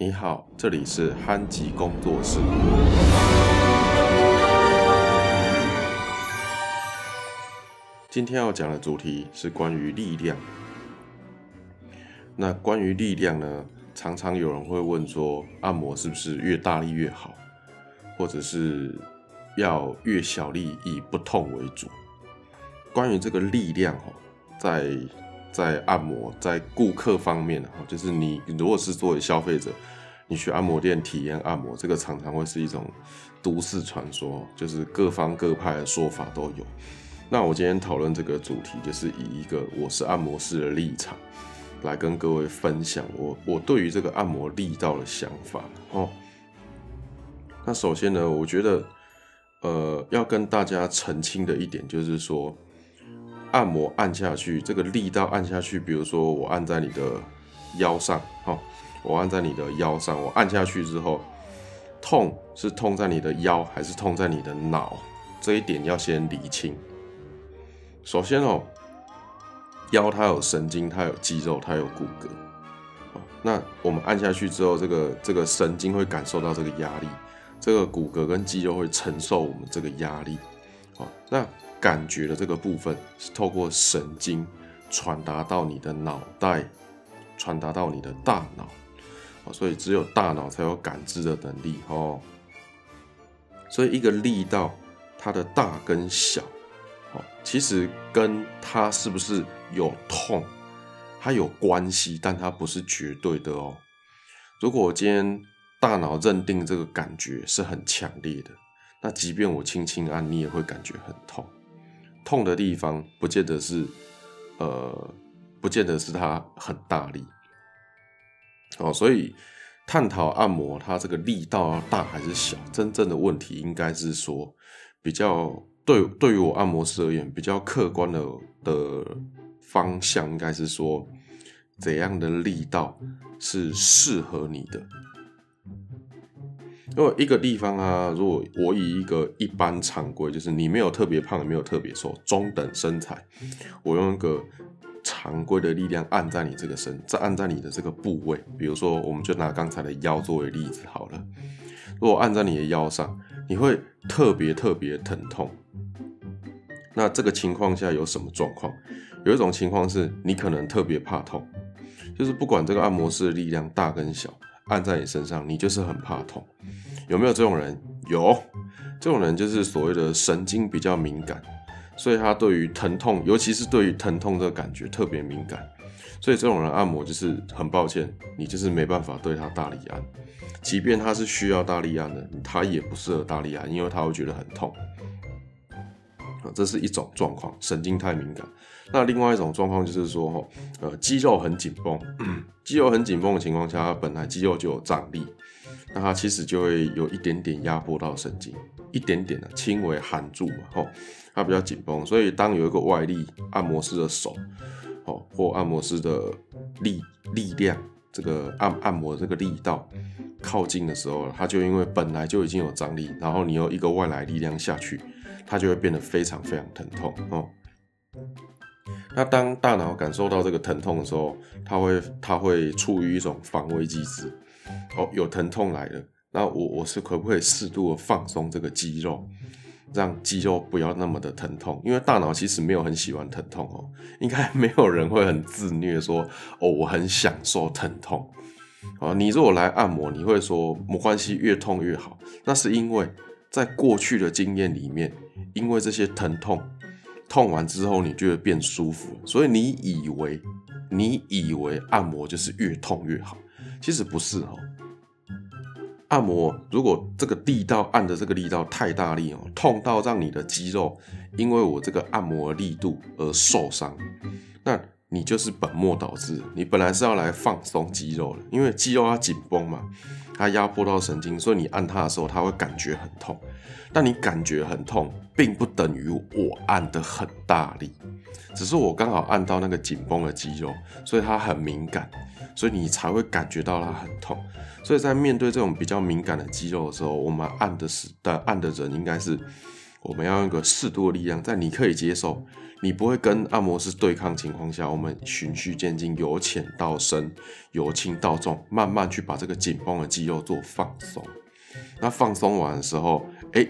你好，这里是憨吉工作室。今天要讲的主题是关于力量。那关于力量呢，常常有人会问说，按摩是不是越大力越好，或者是要越小力以不痛为主？关于这个力量哦，在在按摩在顾客方面哈，就是你如果是作为消费者，你去按摩店体验按摩，这个常常会是一种都市传说，就是各方各派的说法都有。那我今天讨论这个主题，就是以一个我是按摩师的立场。来跟各位分享我我对于这个按摩力道的想法哦。那首先呢，我觉得呃要跟大家澄清的一点就是说，按摩按下去这个力道按下去，比如说我按在你的腰上，哈，我按在你的腰上，我按下去之后，痛是痛在你的腰还是痛在你的脑？这一点要先理清。首先哦。腰它有神经，它有肌肉，它有骨骼。那我们按下去之后，这个这个神经会感受到这个压力，这个骨骼跟肌肉会承受我们这个压力。好，那感觉的这个部分是透过神经传达到你的脑袋，传达到你的大脑。所以只有大脑才有感知的能力。哦，所以一个力道，它的大跟小。哦其实跟它是不是有痛，它有关系，但它不是绝对的哦。如果我今天大脑认定这个感觉是很强烈的，那即便我轻轻按，你也会感觉很痛。痛的地方不见得是，呃，不见得是它很大力。哦，所以探讨按摩它这个力道大还是小，真正的问题应该是说比较。对，对于我按摩师而言，比较客观的的方向应该是说，怎样的力道是适合你的。因为一个地方啊，如果我以一个一般常规，就是你没有特别胖，也没有特别瘦，中等身材，我用一个常规的力量按在你这个身，再按在你的这个部位，比如说，我们就拿刚才的腰作为例子好了。如果按在你的腰上，你会特别特别疼痛。那这个情况下有什么状况？有一种情况是你可能特别怕痛，就是不管这个按摩师的力量大跟小，按在你身上，你就是很怕痛。有没有这种人？有，这种人就是所谓的神经比较敏感，所以他对于疼痛，尤其是对于疼痛这个感觉特别敏感。所以这种人按摩就是很抱歉，你就是没办法对他大力按，即便他是需要大力按的，他也不适合大力按，因为他会觉得很痛。这是一种状况，神经太敏感。那另外一种状况就是说，哈，呃，肌肉很紧绷，肌肉很紧绷的情况下，它本来肌肉就有张力，那它其实就会有一点点压迫到神经，一点点的轻微含住嘛，吼，它比较紧绷。所以当有一个外力，按摩师的手，哦，或按摩师的力力量，这个按按摩这个力道靠近的时候，它就因为本来就已经有张力，然后你有一个外来力量下去。它就会变得非常非常疼痛哦。那当大脑感受到这个疼痛的时候，它会它会处于一种防卫机制。哦，有疼痛来了，那我我是可不可以适度的放松这个肌肉，让肌肉不要那么的疼痛？因为大脑其实没有很喜欢疼痛哦，应该没有人会很自虐说哦，我很享受疼痛。哦，你如果来按摩，你会说没关系，越痛越好。那是因为在过去的经验里面。因为这些疼痛，痛完之后你就会变舒服，所以你以为你以为按摩就是越痛越好，其实不是哦。按摩如果这个力道按的这个力道太大力哦，痛到让你的肌肉因为我这个按摩力度而受伤，那你就是本末倒置。你本来是要来放松肌肉的，因为肌肉它紧绷嘛。它压迫到神经，所以你按它的时候，它会感觉很痛。但你感觉很痛，并不等于我按的很大力，只是我刚好按到那个紧绷的肌肉，所以它很敏感，所以你才会感觉到它很痛。所以在面对这种比较敏感的肌肉的时候，我们按的是的按的人应该是，我们要用一个适度的力量，在你可以接受，你不会跟按摩师对抗情况下，我们循序渐进，由浅到深，由轻到重，慢慢去把这个紧绷的肌肉做放松。那放松完的时候，哎，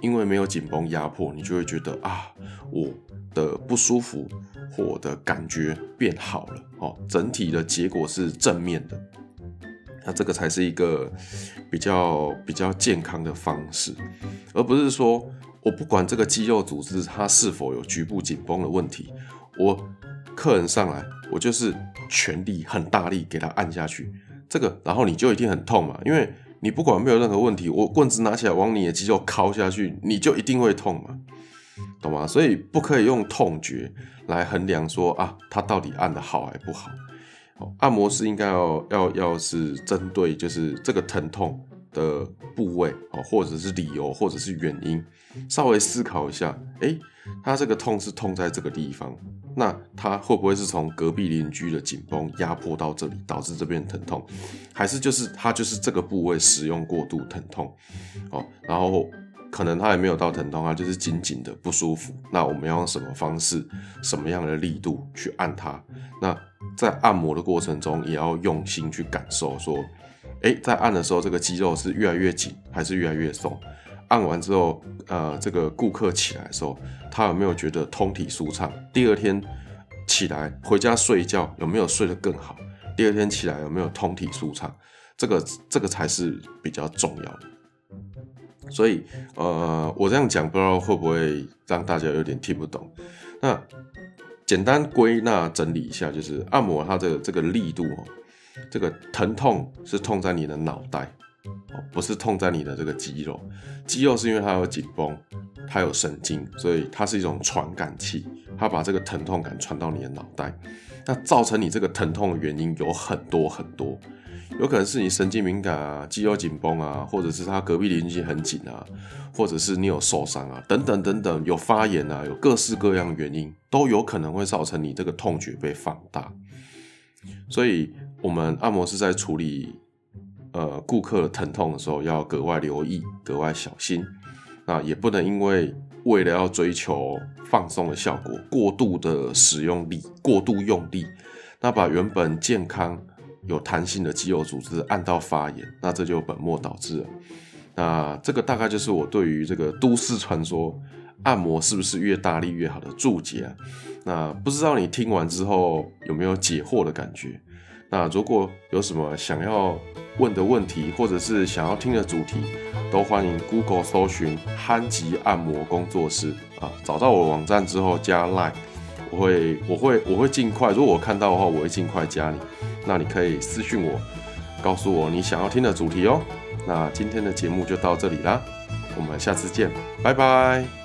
因为没有紧绷压迫，你就会觉得啊，我的不舒服或我的感觉变好了哦，整体的结果是正面的。那这个才是一个比较比较健康的方式，而不是说我不管这个肌肉组织它是否有局部紧绷的问题，我客人上来，我就是全力很大力给他按下去，这个然后你就一定很痛嘛，因为你不管没有任何问题，我棍子拿起来往你的肌肉敲下去，你就一定会痛嘛，懂吗？所以不可以用痛觉来衡量说啊，他到底按的好还不好。按摩师应该要要要是针对就是这个疼痛的部位哦，或者是理由，或者是原因，稍微思考一下，哎，他这个痛是痛在这个地方，那他会不会是从隔壁邻居的紧绷压迫到这里，导致这边疼痛，还是就是他就是这个部位使用过度疼痛，哦，然后可能他也没有到疼痛啊，就是紧紧的不舒服，那我们要用什么方式，什么样的力度去按它？那在按摩的过程中，也要用心去感受，说，哎，在按的时候，这个肌肉是越来越紧，还是越来越松？按完之后，呃，这个顾客起来的时候，他有没有觉得通体舒畅？第二天起来回家睡觉，有没有睡得更好？第二天起来有没有通体舒畅？这个这个才是比较重要的。所以，呃，我这样讲，不知道会不会让大家有点听不懂？那。简单归纳整理一下，就是按摩它的这个力度哦，这个疼痛是痛在你的脑袋哦，不是痛在你的这个肌肉。肌肉是因为它有紧绷，它有神经，所以它是一种传感器，它把这个疼痛感传到你的脑袋。那造成你这个疼痛的原因有很多很多。有可能是你神经敏感啊，肌肉紧绷啊，或者是他隔壁邻居很紧啊，或者是你有受伤啊，等等等等，有发炎啊，有各式各样原因，都有可能会造成你这个痛觉被放大。所以，我们按摩师在处理呃顾客疼痛的时候，要格外留意，格外小心。那也不能因为为了要追求放松的效果，过度的使用力，过度用力，那把原本健康。有弹性的肌肉组织按到发炎，那这就本末倒置了。那这个大概就是我对于这个都市传说按摩是不是越大力越好的注解啊？那不知道你听完之后有没有解惑的感觉？那如果有什么想要问的问题，或者是想要听的主题，都欢迎 Google 搜寻憨吉按摩工作室啊，找到我网站之后加 Line，我会我会我会尽快，如果我看到的话，我会尽快加你。那你可以私信我，告诉我你想要听的主题哦。那今天的节目就到这里啦，我们下次见，拜拜。